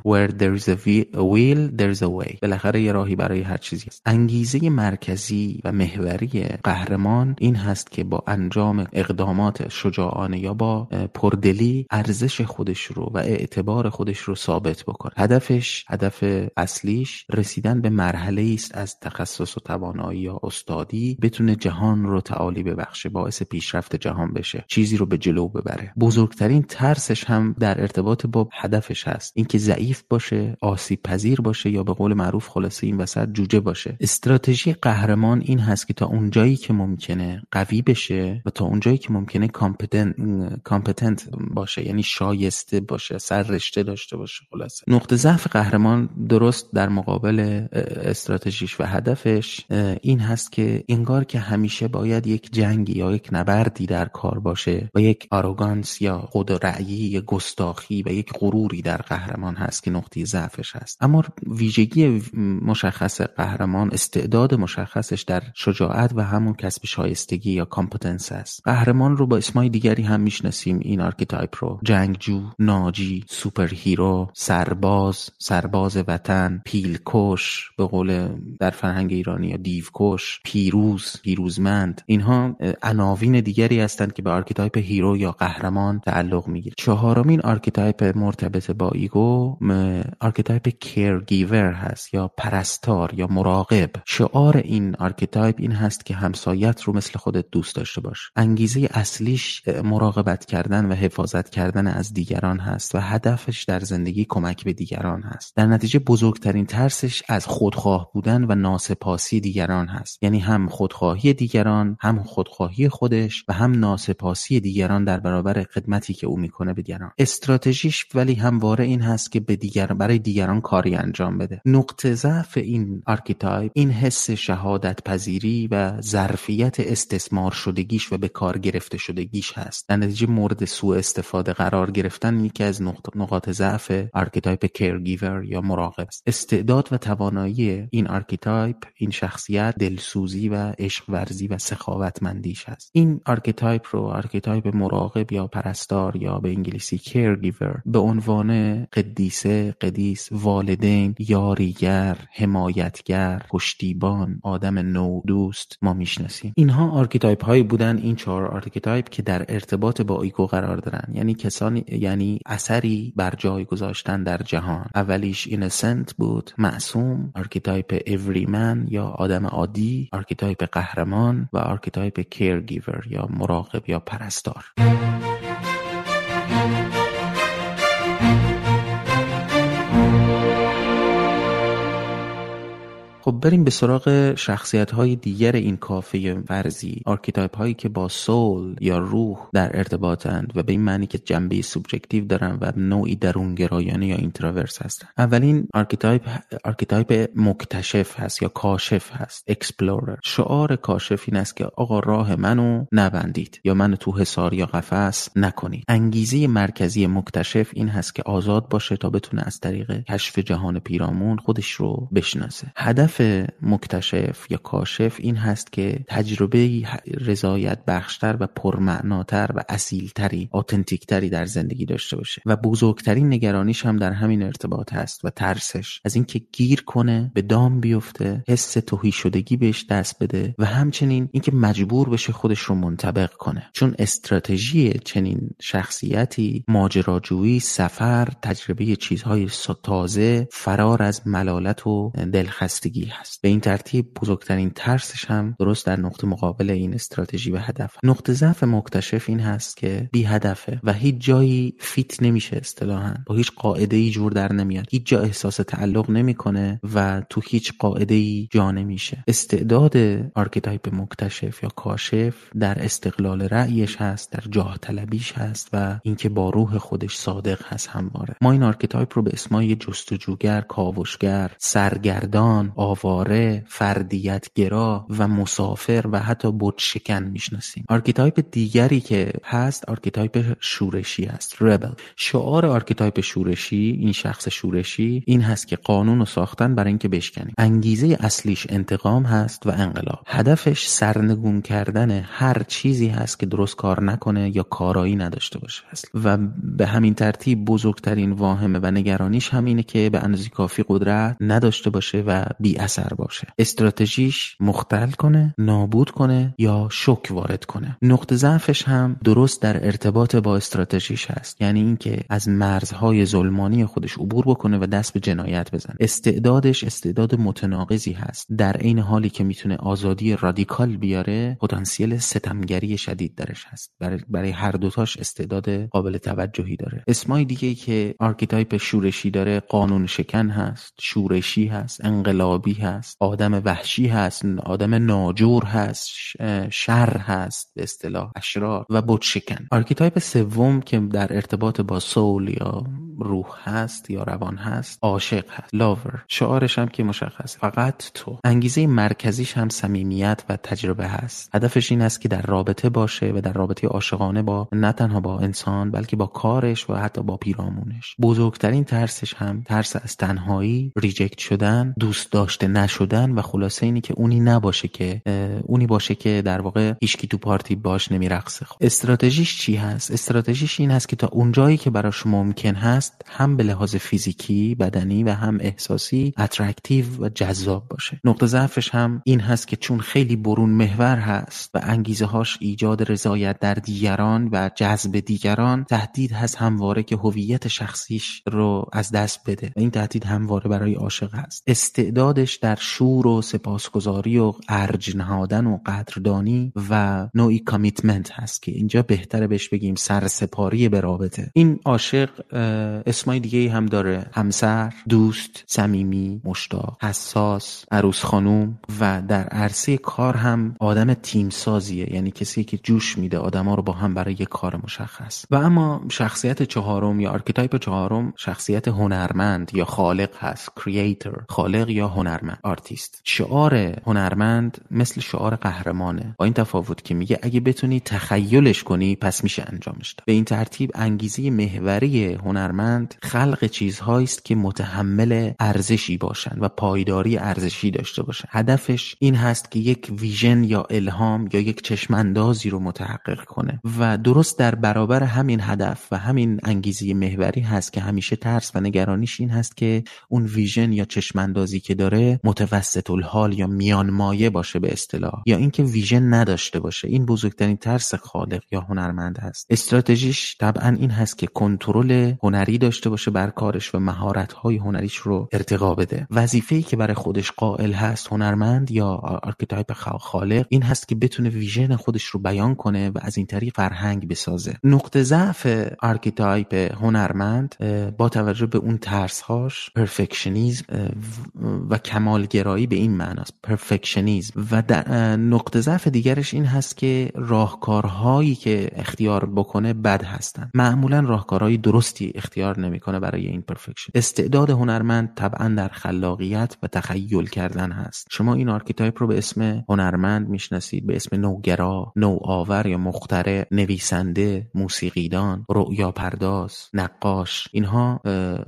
where there is a will there is a way. بالاخره یه راهی برای هر چیزی است انگیزه مرکزی و محوری قهرمان این هست که با انجام اقدامات شجاعانه یا با پردلی ارزش خودش رو و اعتبار خودش رو ثابت بکنه. هدفش هدف اصلیش رسیدن به مرحله است از تخصص و توانایی یا استادی بتونه جهان رو تعالی ببخشه باعث پیشرفت جهان بشه چیزی رو به جلو ببره. بزرگترین ترسش هم در ارتباط با هدفش هست. اینکه ضعیف باشه آسیب پذیر باشه یا به قول معروف خلاصه این وسط جوجه باشه. استراتژی قهرمان این هست که تا اونجایی که ممکنه قوی بشه و تا اونجایی که ممکنه کامپتنت باشه یعنی شایسته باشه سر رشته داشته باشه خلاصه. نقطه ضعف قهرمان درست در مقابل استراتژیش و هدفش این هست که انگار که همیشه باید یک جنگی یا یک نبردی در کار باشه و یک arrogance یا خود یا گستاخی و یک غروری در قهرمان هست که نقطه ضعفش هست. اما ویژگی مشخص قهرمان استعداد مشخصش در شجاعت و همون کسب شایستگی یا competence است. قهرمان رو با اسمای دیگری هم می‌شناسیم. این archetype رو جنگجو ناجی super hero سرباز سرباز وطن پیلکش به قول در فرهنگ ایرانی یا دیوکش پیروز پیروزمند. اینها عناوین دیگری هستند که به archetype hero یا قهرمان تعلق می‌گیره. چهارمین archetype مرتبط با ego archetype caregiver هست یا پرستار یا مراقب. شعار این archetype این هست که همسایت رو مثل خودت دوست داشته باش. انگیزه اصلیش مراقبت کردن و حفاظت کردن از دیگران هست و هدفش در زندگی کمک به دیگران هست. در نتیجه بزرگترین ترسش از خودخواه بودن و ناسپاسی دیگران هست. یعنی هم خودخواهی دیگران هم خودخواهی خودش و هم ناسپاسی دیگران در برابر خدمتی که او می‌کنه به دیگران. استراتژیش ولی همواره این هست که به دیگر برای دیگران کاری انجام بده. نقطه ضعف این archetype این حس شهادت پذیری و ظرفیت استثمار شدگیش و به کار گرفته شدگیش هست. در نتیجه مورد سوء استفاده قرار گرفتن یکی از نقاط ضعف archetype caregiver یا مراقب است. استعداد و توانایی این archetype این شخصیت دلسوزی و عشق ورزی و سخاوتمندیش هست این archetype رو archetype مراقب یا پرستار یا به انگلیسی caregiver به عنوان قدیسه قدیس والدین یاریگر حمایتگر پشتیبان آدم نوع دوست ما می‌شناسیم. اینها archetype هایی بودن این چهار archetype که در ارتباط با ego قرار دارن. یعنی کسانی یعنی اثری بر جای گذاشتن در جهان. اولیش innocent بود معصوم archetype everyman یا آدم عادی archetype قهرمان و archetype caregiver یا مراقب یا پرستار. خب بریم به سراغ شخصیت های دیگر این کافه فرضی archetype هایی که با soul یا روح در ارتباطند و به این معنی که جنبه سوبژکتیو دارن و نوعی درونگرایانه یا introvert هستن. اولین archetype archetype مکتشف هست یا کاشف هست explorer. شعار کاشف این است که آقا راه منو نبندید یا منو تو حصار یا قفس نکنید. انگیزه مرکزی مکتشف این هست که آزاد باشه تا بتونه از طریق کشف جهان پیرامون خودش رو بشناسه. هدف مکتشف یا کاشف این هست که تجربه رضایت بخشتر و پرمعناتر و اصیلتری authentic تری در زندگی داشته باشه. و بزرگترین نگرانیش هم در همین ارتباط هست و ترسش از اینکه گیر کنه به دام بیفته حس تهی شدگی بهش دست بده و همچنین اینکه مجبور بشه خودش رو منطبق کنه. چون استراتژی چنین شخصیتی ماجراجویی سفر تجربه چیزهای تازه فرار از ملالت و دلخستگی هست. به این ترتیب بزرگترین ترسش هم درست در نقطه مقابل این استراتژی و هدف. نقطه ضعف مکتشف این هست که بی هدفه و هیچ جایی fit نمیشه اصطلاحا. با هیچ قاعده ای جور در نمیاد. هیچ جا احساس تعلق نمی‌کنه و تو هیچ قاعده ای جا نمیشه. استعداد archetype مکتشف یا کاشف در استقلال رأیش هست در جاه طلبیش هست و اینکه با روح خودش صادق هست همواره. ما این archetype رو به اسمای جستجوگر کاوشگر سرگردان آواره گرا و مسافر و حتی شکن می‌شناسیم. archetype دیگری که هست archetype شورشی است rebel شعار archetype شورشی این شخص شورشی این هست که قانون رو ساختن برای اینکه بشکنیم. انگیزه اصلیش انتقام هست و انقلاب. هدفش سرنگون کردن هر چیزی هست که درست کار نکنه یا کارایی نداشته باشه. هست. و به همین ترتیب بزرگترین واهمه و نگرانیش همینه که به اندازه کافی قدرت نداشته باشه و بی اثر باشه. استراتژیش مختل کنه نابود کنه یا شوک وارد کنه. نقطه ضعفش هم درست در ارتباط با استراتژیش هست. یعنی اینکه از مرزهای ظلمانی خودش عبور بکنه و دست به جنایت بزنه. استعدادش استعداد متناقضی هست. در عین حالی که می‌تونه آزادی رادیکال بیاره پتانسیل ستمگری شدید درش هست. برای, برای هر دوتاش استعداد قابل توجهی داره. اسمای دیگه که archetype شورشی داره قانون شکن هست شورشی هست انقلاب انقلابی هست آدم وحشی هست آدم ناجور هست شر هست به اصطلاح اشرار و بت شکن archetype سوم که در ارتباط با soul یا روح هست یا روان هست عاشق هست لاور شعارش هم که مشخص فقط تو. انگیزه مرکزیش هم صمیمیت و تجربه هست. هدفش این است که در رابطه باشه و در رابطه عاشقانه با نه تنها با انسان بلکه با کارش و حتی با پیرامونش. بزرگترین ترسش هم ترس از تنهایی reject شدن دوست داشته نشدن و خلاصه اینی که اونی نباشه که اونی باشه که در واقع هیچکی تو پارتی باش نمیرقصه. خب استراتژیش چی هست؟ استراتژیش این هست که تا اونجایی که براش ممکن هست هم به لحاظ فیزیکی بدنی و هم احساسی attractive و جذاب باشه. نقطه ضعفش هم این هست که چون خیلی برون محور هست و انگیزه هاش ایجاد رضایت در دیگران و جذب دیگران تهدید هست همواره که هویت شخصیش رو از دست بده. این تهدید همواره برای عاشق هست. استعداد استعدادش در شور و سپاسگزاری و ارج نهادن و قدردانی و نوعی commitment هست که اینجا بهتره بهش بگیم سرسپاری به رابطه. این عاشق اسمای دیگه هم داره. همسر دوست صمیمی مشتاق حساس عروس خانوم و در عرصه کار هم آدم تیم سازیه یعنی کسی که جوش میده آدما رو با هم برای یک کار مشخص. و اما شخصیت چهارم یا archetype چهارم شخصیت هنرمند یا خالق هست. creator خالق یا هنرمند آرتیست. شعار هنرمند مثل شعار قهرمانه. با این تفاوت که میگه اگه بتونی تخیلش کنی پس میشه انجامش داد. به این ترتیب انگیزه محوری هنرمند خلق چیزهایی است که متحمل ارزشی باشند و پایداری ارزشی داشته باشند هدفش این هست که یک vision یا الهام یا یک چشماندازی رو متحقق کنه و درست در برابر همین هدف و همین انگیزه محوری هست که همیشه ترس و نگرانیش این هست که اون ویژن یا چشماندازی که داره متوسط الحال یا میان مایه باشه به اصطلاح یا اینکه ویژن نداشته باشه. این بزرگترین ترس خالق یا هنرمند هست. استراتژیش طبعا این هست که کنترل هنری داشته باشه بر کارش و مهارت های هنریش رو ارتقا بده. وظیفه‌ای که برای خودش قائل هست هنرمند یا archetype خالق این هست که بتونه vision خودش رو بیان کنه و از این طریق فرهنگ بسازه. نقطه ضعف archetype هنرمند با توجه به اون ترسهاش perfectionism و کمالگرایی به این معناست perfectionism و نقطه ضعف دیگرش این هست که راهکارهایی که اختیار بکنه بد هستن. معمولا راهکارهای درستی اختیار نمی‌کنه برای این perfection استعداد هنرمند طبعا در خلاقیت و تخیل کردن هست. شما این archetype رو به اسم هنرمند می‌شناسید به اسم نوگرا نوآور یا مخترع نویسنده موسیقیدان رؤیا پرداز نقاش. اینها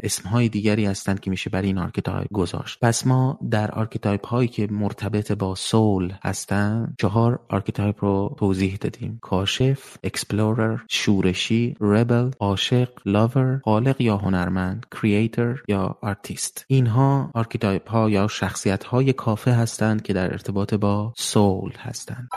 اسمهای دیگری هستند که میشه برای این archetype گذاشت. پس ما در archetype هایی که مرتبط با soul هستن چهار archetype رو توضیح دادیم. کاشف explorer شورشی rebel عاشق لاور خالق یا هنرمند creator یا آرتیست اینها archetype ها یا شخصیت های کافی هستند که در ارتباط با soul هستند.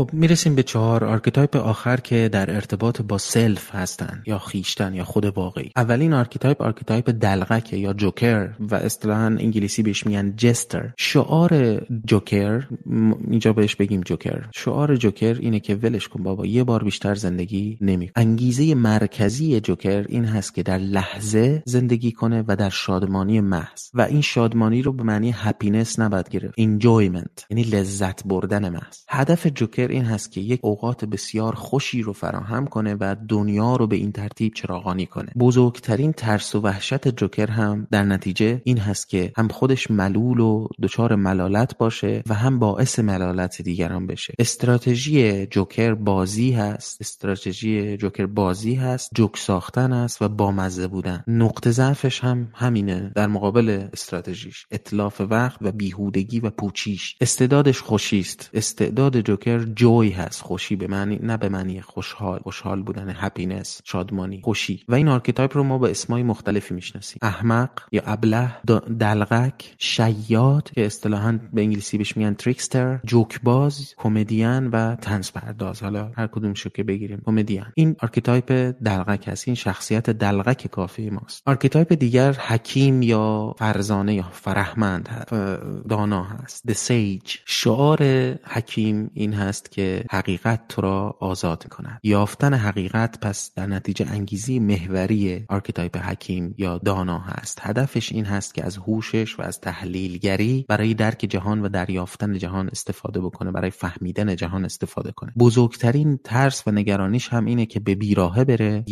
خب می‌رسیم به چهار archetype آخر که در ارتباط با self هستن یا خویشتن یا خود واقعی. اولین archetype archetype دلقک یا joker و اصطلاحا انگلیسی بهش میگن jester. شعار joker اینجا بهش بگیم joker. شعار joker اینه که ولش کن بابا یه بار بیشتر زندگی نمی... انگیزه مرکزی joker این هست که در لحظه زندگی کنه و در شادمانی محض. و این شادمانی رو به معنی happiness نباید گرفت enjoyment یعنی لذت بردن محض. هدف joker این هست که یک اوقات بسیار خوشی رو فراهم کنه و دنیا رو به این ترتیب چراغانی کنه. بزرگترین ترس و وحشت joker هم در نتیجه این هست که هم خودش ملول و دچار ملالت باشه و هم باعث ملالت دیگران بشه. استراتژی joker بازی هست. استراتژی joker بازی هست. جوک ساختن است و بامزه بودن. نقطه ضعفش هم همینه در مقابل استراتژیش. اتلاف وقت و بیهودگی و پوچیش. استعدادش خوشیست استعداد joker joy هست. خوشی به معنی نه به معنی خوشحال. خوشحال بودن happiness شادمانی خوشی. و این archetype رو ما با اسمای مختلفی می‌شناسیم. احمق یا ابله دلقک شیاد که اصطلاحا به انگلیسی بهش میگن trickster جوکباز کمدین و طنزپرداز حالا هر کدوم شو که بگیریم کمدین این archetype دلقک هست. این شخصیت دلقک کافی ماست. archetype دیگر حکیم یا فرزانه یا فرهمند دانا هست. The Sage. شعار حکیم این هست. که حقیقت تو را آزاد کند. یافتن حقیقت پس در نتیجه انگیزه‌ی محوری archetype حکیم یا دانا هست. هدفش این هست که از هوشش و از تحلیلگری برای درک جهان و دریافتن جهان استفاده بکنه برای فهمیدن جهان استفاده کنه. بزرگترین ترس و نگرانیش هم اینه که به بیراهه بره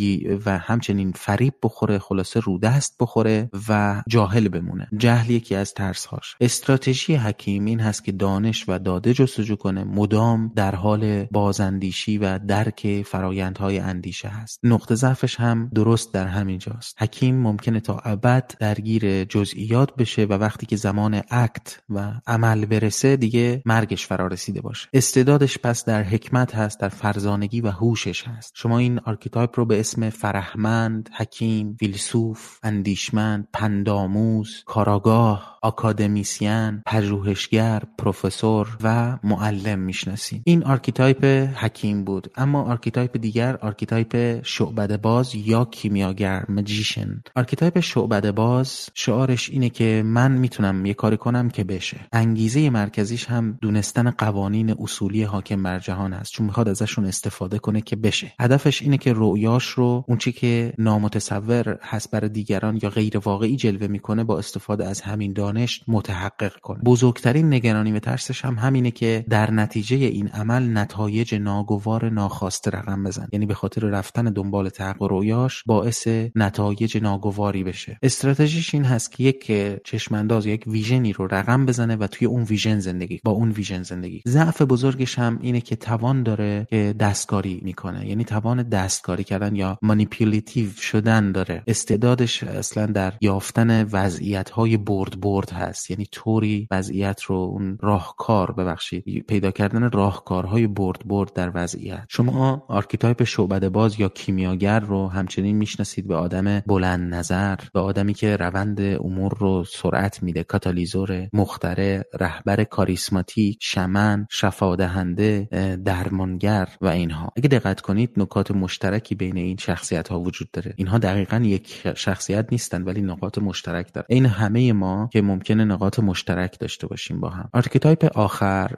و همچنین فریب بخوره خلاصه رودست بخوره و جاهل بمونه. جهل یکی از ترس هاش استراتژی حکیم این هست که دانش و داده جستجو کنه. مدام در حال بازاندیشی و درک فرایندهای اندیشه هست. نقطه ضعفش هم درست در همین جاست حکیم ممکنه تا ابد درگیر جزئیات بشه و وقتی که زمان act و عمل برسه دیگه مرگش فرا رسیده باشه. استعدادش پس در حکمت هست در فرزانگی و هوشش هست. شما این archetype رو به اسم فرهمند حکیم فیلسوف اندیشمند پندآموز کارآگاه academician پژوهشگر پروفسور و معلم می‌شناسیم این archetype حکیم بود. اما archetype دیگر archetype شعبده باز یا کیمیاگر magician. archetype شعبده باز شعارش اینه که من می‌تونم یه کاری کنم که بشه. انگیزه مرکزیش هم دونستن قوانین اصولی حاکم بر جهان است. چون می‌خواد ازشون استفاده کنه که بشه. هدفش اینه که رؤیاش رو اون چی که نامتصور هست برای دیگران یا غیر واقعی جلوه می‌کنه با استفاده از همین دانش متحقق کنه. بزرگترین نگرانی و ترسش هم همینه که در نتیجه این عمل نتایج ناگوار ناخواسته رقم بزنه. یعنی به خاطر رفتن دنبال تحقق رویاش باعث نتایج ناگواری بشه. استراتژیش این هست که یک چشم‌انداز یک vision ی رو رقم بزنه و توی اون vision زندگی با اون vision زندگی. ضعف بزرگش هم اینه که توان داره که دستکاری می‌کنه. یعنی توان دستکاری کردن یا manipulative شدن داره. استعدادش اصلا در یافتن وضعیت های برد برد هست. یعنی طوری وضعیت رو اون راهکار ببخشید پیدا کردن راهکارهای برد برد در وضعیت. شما archetype شعبده باز یا کیمیاگر رو همچنین می‌شناسید به آدم بلند نظر به آدمی که روند امور رو سرعت میده کاتالیزور مخترع رهبر کاریسماتیک شمن شفادهنده درمانگر و اینها. اگه دقت کنید نکات مشترکی بین این شخصیت ها وجود داره. اینها دقیقا یک شخصیت نیستن ولی نقاط مشترک داره این همه ما که ممکنه نقاط مشترک داشته باشیم با هم. archetype آخر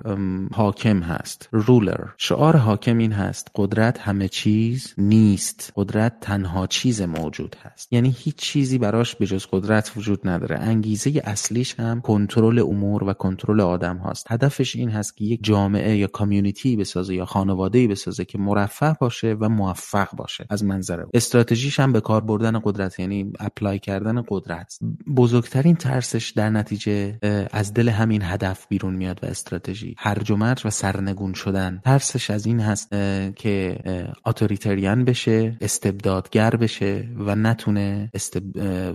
حاکم هست. ruler شعار حاکم این هست قدرت همه چیز نیست. قدرت تنها چیز موجود هست. یعنی هیچ چیزی براش به جز قدرت وجود نداره. انگیزه اصلیش هم کنترل امور و کنترل آدم هاست. هدفش این هست که یک جامعه یا community بسازه یا خانواده بسازه که مرفه باشه و موفق باشه. از منظر استراتژیش هم به کار بردن قدرت یعنی apply کردن قدرت. بزرگترین ترسش در نتیجه از دل همین هدف بیرون میاد و استراتژی. هرج و مرج و سرنگون شدن. ترسش از این هست که authoritarian بشه استبدادگر بشه و نتونه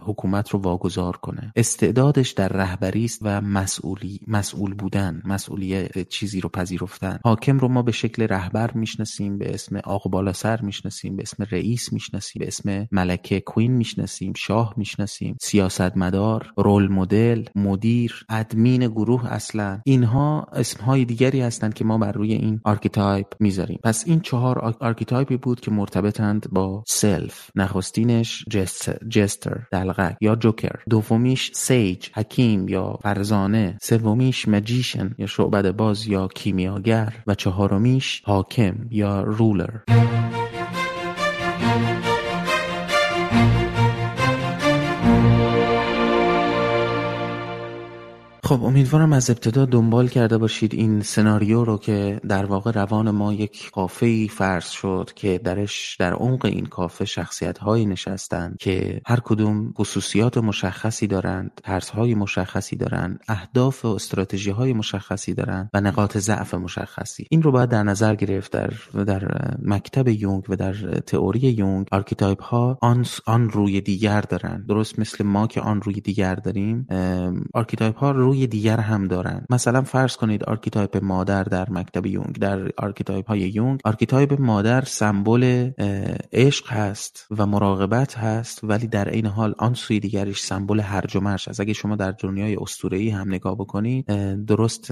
حکومت رو واگذار کنه. استعدادش در رهبری است و مسئولی مسئول بودن مسئولیت چیزی رو پذیرفتن. حاکم رو ما به شکل رهبر می‌شناسیم به اسم آقا بالا سر می‌شناسیم به اسم رئیس می‌شناسیم به اسم ملکه queen می‌شناسیم شاه می‌شناسیم سیاستمدار role model مدیر ادمین گروه اصلا. اینها اسمهای دیگری هستند که ما بر روی این archetype می‌ذاریم. پس این چهار archetype ی بود که مرتبطند با self نخستینش jester دلقک یا جوکر دومیش sage حکیم یا فرزانه. سومیش magician یا شعبده باز یا کیمیاگر. و چهارمیش حاکم یا ruler خب امیدوارم از ابتدا دنبال کرده باشید این سناریو رو که در واقع روان ما یک کافه فرض شد که درش در عمق این کافه شخصیت هایی نشستند که هر کدوم خصوصیات مشخصی دارند ترس های مشخصی دارند اهداف و استراتژی های مشخصی دارند و نقاط ضعف مشخصی. این رو باید در نظر گرفت در, در مکتب یونگ و در تئوری یونگ. archetype ها آن, آن روی دیگر دارند درست مثل ما که آن روی دیگر داریم archetype ها روی روی دیگر هم دارن مثلا فرض کنید archetype مادر در مکتب یونگ. در archetype های یونگ archetype مادر سمبل عشق هست و مراقبت هست ولی در عین حال آن سوی دیگرش سمبل هرج و مرج است اگه شما در دنیای اسطوره‌ای هم نگاه بکنید درست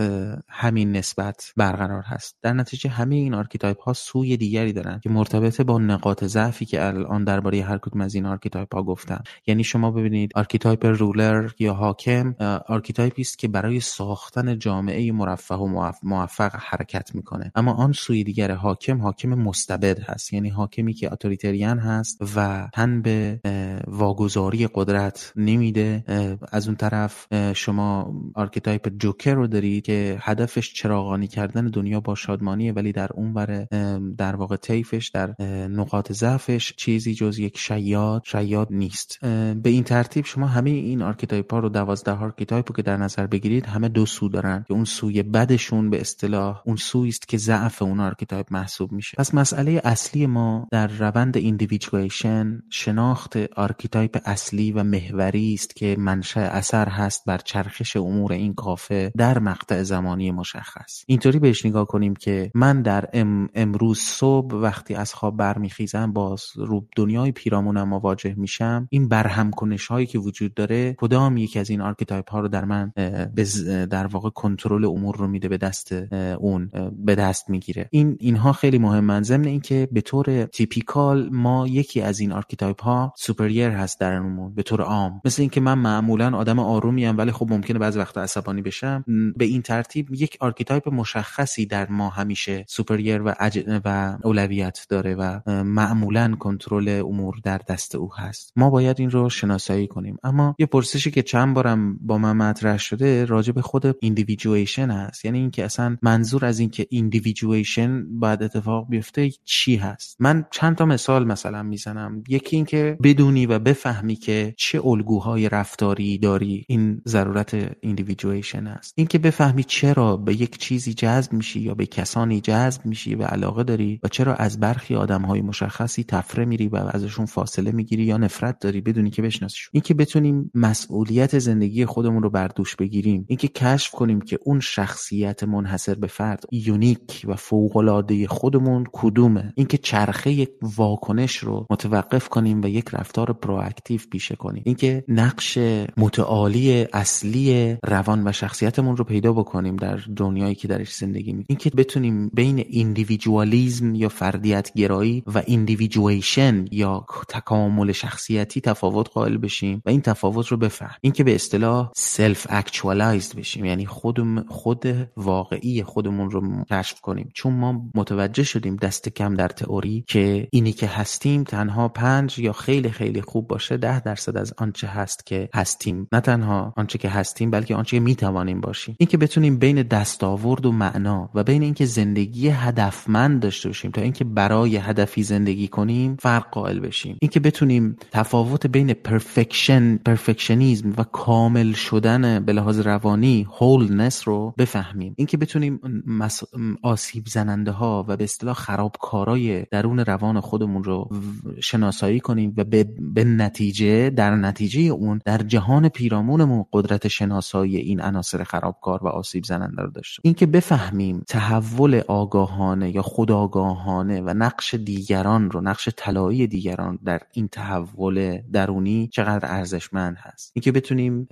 همین نسبت برقرار هست. در نتیجه همه این archetype ها سوی دیگری دارن که مرتبط با نقاط ضعفی که الان درباره هر کدوم از این archetype ها گفتم. یعنی شما ببینید archetype ruler یا حاکم archetype ی که برای ساختن جامعه مرفه و موفق حرکت می‌کنه. اما آن سوی دیگر حاکم حاکم مستبد هست. یعنی حاکمی که authoritarian هست و تن به واگذاری قدرت نمیده. از اون طرف شما archetype جوکر رو دارید که هدفش چراغانی کردن دنیا با شادمانیه ولی در اون در واقع طیفش در نقاط ضعفش چیزی جز یک شیاد شیاد نیست. به این ترتیب شما همه این آرکیتایپ ها رو دوازده آرکیتایپ که در نظر بگیرید همه دو سو دارن که اون سوی بدشون به اصطلاح اون سویی است که ضعف اون archetype محسوب میشه. پس مسئله اصلی ما در روند individuation شناخت archetype اصلی و محوری است که منشأ اثر هست بر چرخش امور این کافه در مقطع زمانی مشخص. اینطوری بهش نگاه کنیم که من در امروز صبح وقتی از خواب برمیخیزم با رو دنیای پیرامونم مواجه میشم. این برهم کنش هایی که وجود داره کدام یک از این archetype ها رو در من در واقع کنترل امور رو میده به دست اون به دست می‌گیره. این اینها خیلی مهمن. ضمن اینکه به طور typical ما یکی از این archetype ها superior هست درونمون به طور عام. مثل اینکه من معمولا آدم آرومی ام ولی خب ممکنه بعضی وقتا عصبانی بشم. به این ترتیب یک archetype مشخصی در ما همیشه superior و و اولویت داره و معمولا کنترل امور در دست او هست. ما باید این رو شناسایی کنیم. اما یه پرسشی که چند بارم با من مطرح شده راجع به خود individuation هست. یعنی اینکه اصلا منظور از اینکه individuation باید اتفاق بیفته چی هست. من چند تا مثال مثلا می‌زنم. یکی اینکه بدونی و بفهمی که چه الگوهای رفتاری داری. این ضرورت individuation است اینکه بفهمی چرا به یک چیزی جذب میشی یا به کسانی جذب میشی و علاقه داری و چرا از برخی آدمهای مشخصی طفره میری و ازشون فاصله می‌گیری یا نفرت داری بدونی که بشناسیشون. اینکه بتونیم مسئولیت زندگی خودمون رو بر دوش بگیریم. اینکه کشف کنیم که اون شخصیت منحصر به فرد unique و فوق خودمون کدومه. اینکه چرخه یک واکنش رو متوقف کنیم و یک رفتار proactive پیشه کنیم. اینکه نقش متعالی اصلی روان و شخصیتمون رو پیدا بکنیم در دنیایی که درش زندگی می اینکه بتونیم بین individualism یا فردیت گرایی و individuation یا تکامل شخصیتی تفاوت قائل بشیم و این تفاوت رو بفهم. اینکه به اصطلاح self actualized بشیم. یعنی خود خود واقعی خودمون رو کشف کنیم. چون ما متوجه شدیم دست کم در تئوری که اینی که هستیم تنها پنج یا خیلی خیلی خوب باشه ده درصد از آنچه هست که هستیم. نه تنها آنچه که هستیم بلکه آنچه که می‌توانیم باشیم. اینکه بتونیم بین دستاورد و معنا و بین اینکه زندگی هدفمند داشته باشیم تا اینکه برای هدفی زندگی کنیم فرق قائل بشیم. اینکه بتونیم تفاوت بین perfection perfectionism و کامل شدن به لحاظ روانی wholeness رو بفهمیم. اینکه بتونیم آسیب زننده ها و به اصطلاح خرابکارای درون روان خودمون رو شناسایی کنیم و به, به نتیجه در نتیجه اون در جهان پیرامونمون قدرت شناسایی این عناصر خرابکار و آسیب زننده رو داشته اینکه بفهمیم تحول آگاهانه یا خودآگاهانه و نقش دیگران رو نقش طلایی دیگران در این تحول درونی چقدر ارزشمند هست. اینکه بتونیم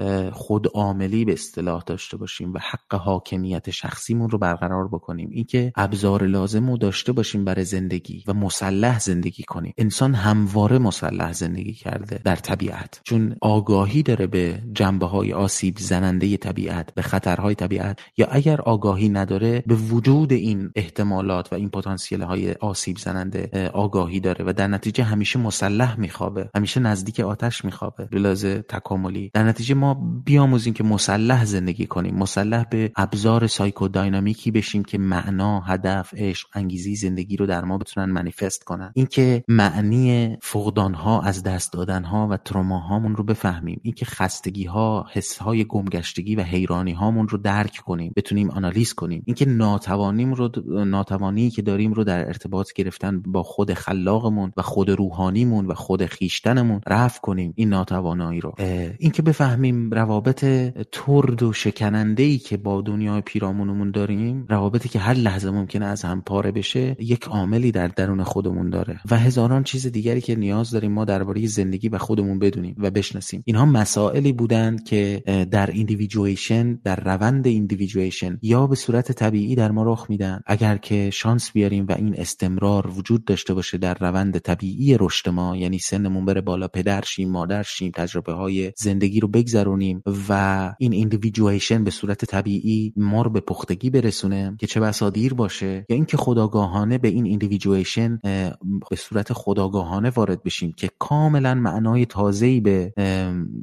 به اصطلاح داشته باشیم و حق حاکمیت شخصیمون رو برقرار بکنیم. اینکه ابزار لازم رو داشته باشیم برای زندگی و مسلح زندگی کنیم. انسان همواره مسلح زندگی کرده در طبیعت. چون آگاهی داره به جنبه های آسیب زننده طبیعت به خطرهای طبیعت یا اگر آگاهی نداره به وجود این احتمالات و این پتانسیل های آسیب زننده آگاهی داره و در نتیجه همیشه مسلح میخوابه. همیشه نزدیک آتش میخوابه. به تکاملی. در نتیجه ما بیاموزیم که مسلح زندگی کنیم. مسلح به ابزار سایکوداینامیکی بشیم که معنا هدف عشق انگیزی زندگی رو در ما بتونن منیفست کنن. اینکه معنی فقدان ها از دست دادن ها و تروما هامون رو بفهمیم. اینکه خستگی ها حس های گمگشتگی و حیرانی هامون رو درک کنیم. بتونیم آنالیز کنیم. اینکه ناتوانیم رو ناتوانی که داریم رو در ارتباط گرفتن با خود خلاقمون و خود روحانیمون و خود خیشتنمون رفع کنیم. این ناتوانایی رو. اینکه بفهمیم روابط ترد و شکننده ای که با دنیای پیرامونمون داریم روابطی که هر لحظه ممکنه از هم پاره بشه یک عاملی در درون خودمون داره. و هزاران چیز دیگری که نیاز داریم ما درباره زندگی و خودمون بدونیم و بشناسیم. اینها مسائلی بودند که در ایندیویدویشن در روند ایندیویدویشن یا به صورت طبیعی در ما رخ میدن. اگر که شانس بیاریم و این استمرار وجود داشته باشه در روند طبیعی رشد ما یعنی سنمون بره بالا پدر شیم مادر تجربه های زندگی رو بگذرونیم و این individuation به صورت طبیعی ما رو به پختگی برسونه که چه بسا دیر باشه یا اینکه خودآگاهانه به این individuation به صورت خودآگاهانه وارد بشیم که کاملا معنای تازه‌ای به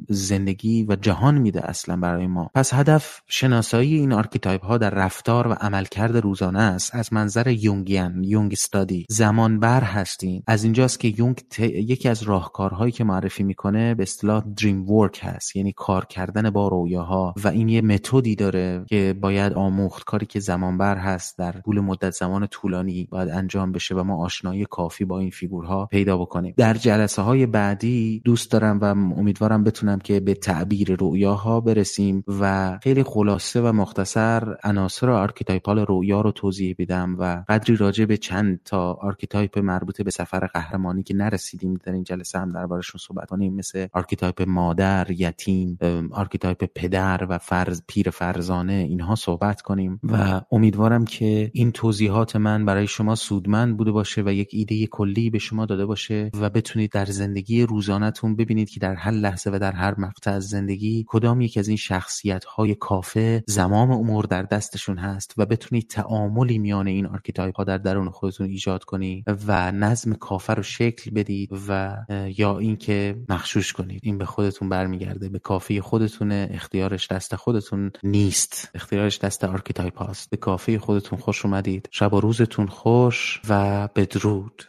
زندگی و جهان میده اصلا برای ما. پس هدف شناسایی این archetype ها در رفتار و عملکرد روزانه است. از منظر Jungian یونگ استادی زمان بر هستیم. از اینجاست که یونگ یکی از راهکارهایی که معرفی می‌کنه به اصطلاح dream work هست. یعنی کار کردن با رویاها. و این یه متدی داره که باید آموخت کاری که زمان بر هست در طول مدت زمان طولانی باید انجام بشه و ما آشنایی کافی با این فیگورها پیدا بکنیم. در جلسه های بعدی دوست دارم و امیدوارم بتونم که به تعبیر رویاها برسیم و خیلی خلاصه و مختصر عناصر archetypal رویا رو توضیح بدم و قدری راجع به چند تا archetype مربوط به سفر قهرمانی که نرسیدیم در این جلسه هم دربارشون صحبت کنیم مثل archetype مادر یتیم archetype پدر پیرمر و فرز پیر فرزانه اینها صحبت کنیم. و امیدوارم که این توضیحات من برای شما سودمند بوده باشه و یک ایده کلی به شما داده باشه و بتونید در زندگی روزانهتون ببینید که در هر لحظه و در هر مقطع از زندگی کدام یک از این شخصیت های کافه زمام امور در دستشون هست و بتونید تعاملی میان این archetype ها در درون خودتون ایجاد کنید و نظم کافه رو شکل بدید و یا اینکه مخشوش کنید. این به خودتون برمیگرده به کافه خودتونه اختیارش دست خودتون نیست. اختیارش دست archetype هاست. به کافه خودتون خوش اومدید. شب و روزتون خوش و بدرود.